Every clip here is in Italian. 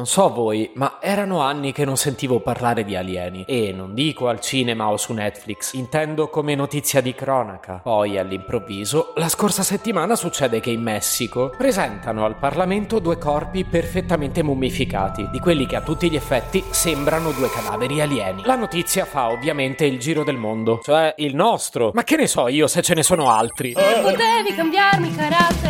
Non so voi, ma erano anni che non sentivo parlare di alieni. E non dico al cinema o su Netflix, intendo come notizia di cronaca. Poi all'improvviso, la scorsa settimana succede che in Messico presentano al Parlamento due corpi perfettamente mummificati, di quelli che a tutti gli effetti sembrano due cadaveri alieni. La notizia fa ovviamente il giro del mondo, cioè il nostro. Ma che ne so io se ce ne sono altri? Se potevi cambiarmi carattere,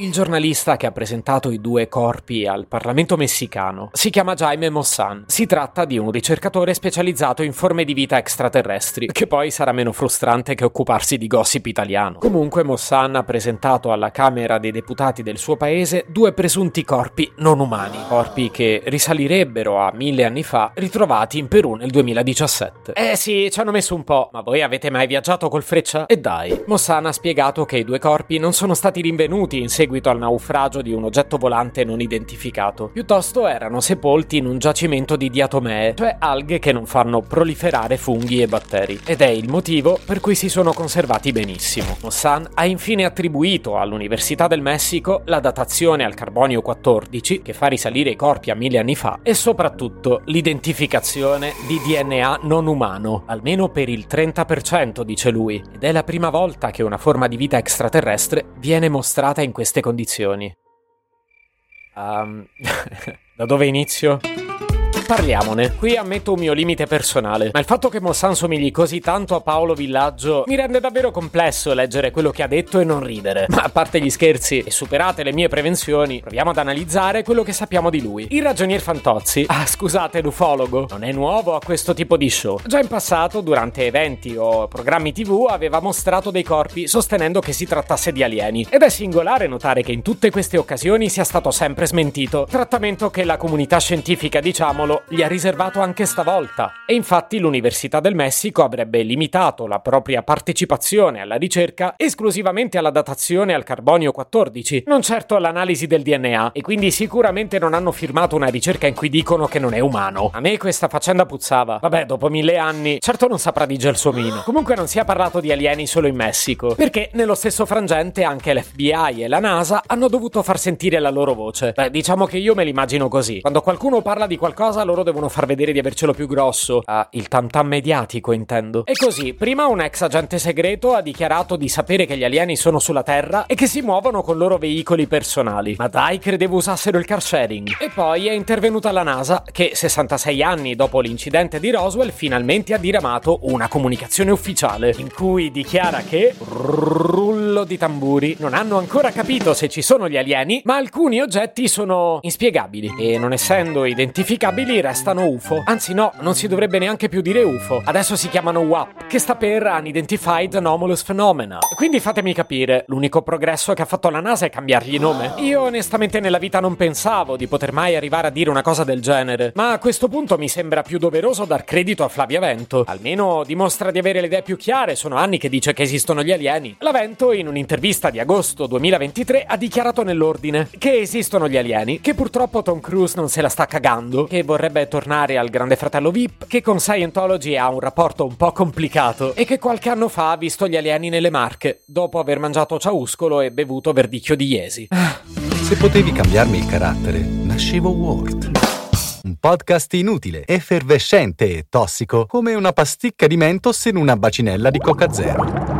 Il giornalista che ha presentato i due corpi al Parlamento messicano si chiama Jaime Mossan. Si tratta di un ricercatore specializzato in forme di vita extraterrestri, che poi sarà meno frustrante che occuparsi di gossip italiano. Comunque Mossan ha presentato alla Camera dei Deputati del suo paese due presunti corpi non umani, corpi che risalirebbero a mille anni fa, ritrovati in Perù nel 2017. Eh sì, ci hanno messo un po', ma voi avete mai viaggiato col freccia? E dai, Mossan ha spiegato che i due corpi non sono stati rinvenuti in seguito al naufragio di un oggetto volante non identificato. Piuttosto erano sepolti in un giacimento di diatomee, cioè alghe che non fanno proliferare funghi e batteri. Ed è il motivo per cui si sono conservati benissimo. Mossan ha infine attribuito all'Università del Messico la datazione al carbonio 14, che fa risalire i corpi a mille anni fa, e soprattutto l'identificazione di DNA non umano, almeno per il 30%, dice lui. Ed è la prima volta che una forma di vita extraterrestre viene mostrata in queste condizioni. Um, da dove inizio? Parliamone. Qui ammetto un mio limite personale, ma il fatto che Mossan somigli così tanto a Paolo Villaggio mi rende davvero complesso leggere quello che ha detto e non ridere. Ma a parte gli scherzi e superate le mie prevenzioni, proviamo ad analizzare quello che sappiamo di lui. Il ragionier Fantozzi, ah scusate l'ufologo, non è nuovo a questo tipo di show. Già in passato, durante eventi o programmi tv, aveva mostrato dei corpi sostenendo che si trattasse di alieni. Ed è singolare notare che in tutte queste occasioni sia stato sempre smentito, trattamento che la comunità scientifica, diciamolo, gli ha riservato anche stavolta. E infatti l'Università del Messico avrebbe limitato la propria partecipazione alla ricerca esclusivamente alla datazione al carbonio 14, non certo all'analisi del DNA, e quindi sicuramente non hanno firmato una ricerca in cui dicono che non è umano. A me questa faccenda puzzava. Vabbè, dopo mille anni, certo non saprà di gelsomino. Comunque non si è parlato di alieni solo in Messico, perché nello stesso frangente anche l'FBI e la NASA hanno dovuto far sentire la loro voce. Beh, diciamo che io me l'immagino così. Quando qualcuno parla di qualcosa, loro devono far vedere di avercelo più grosso. Ah, il tam tam mediatico, intendo. E così, prima un ex agente segreto ha dichiarato di sapere che gli alieni sono sulla Terra e che si muovono con loro veicoli personali. Ma dai, credevo usassero il car sharing. E poi è intervenuta la NASA, che 66 anni dopo l'incidente di Roswell finalmente ha diramato una comunicazione ufficiale, in cui dichiara che rullo di tamburi non hanno ancora capito se ci sono gli alieni, ma alcuni oggetti sono inspiegabili e non essendo identificabili restano UFO. Anzi no, non si dovrebbe neanche più dire UFO. Adesso si chiamano WAP, che sta per Unidentified Anomalous Phenomena. Quindi fatemi capire, l'unico progresso che ha fatto la NASA è cambiargli nome. Io onestamente nella vita non pensavo di poter mai arrivare a dire una cosa del genere, ma a questo punto mi sembra più doveroso dar credito a Flavia Vento. Almeno dimostra di avere le idee più chiare, sono anni che dice che esistono gli alieni. La Vento in un'intervista di agosto 2023 ha dichiarato nell'ordine che esistono gli alieni, che purtroppo Tom Cruise non se la sta cagando, che vorrebbe tornare al Grande Fratello VIP, che con Scientology ha un rapporto un po' complicato e che qualche anno fa ha visto gli alieni nelle Marche, dopo aver mangiato ciauscolo e bevuto verdicchio di Iesi. Se potevi cambiarmi il carattere, nascevo Ward. Un podcast inutile, effervescente e tossico, come una pasticca di mentos in una bacinella di Coca Zero.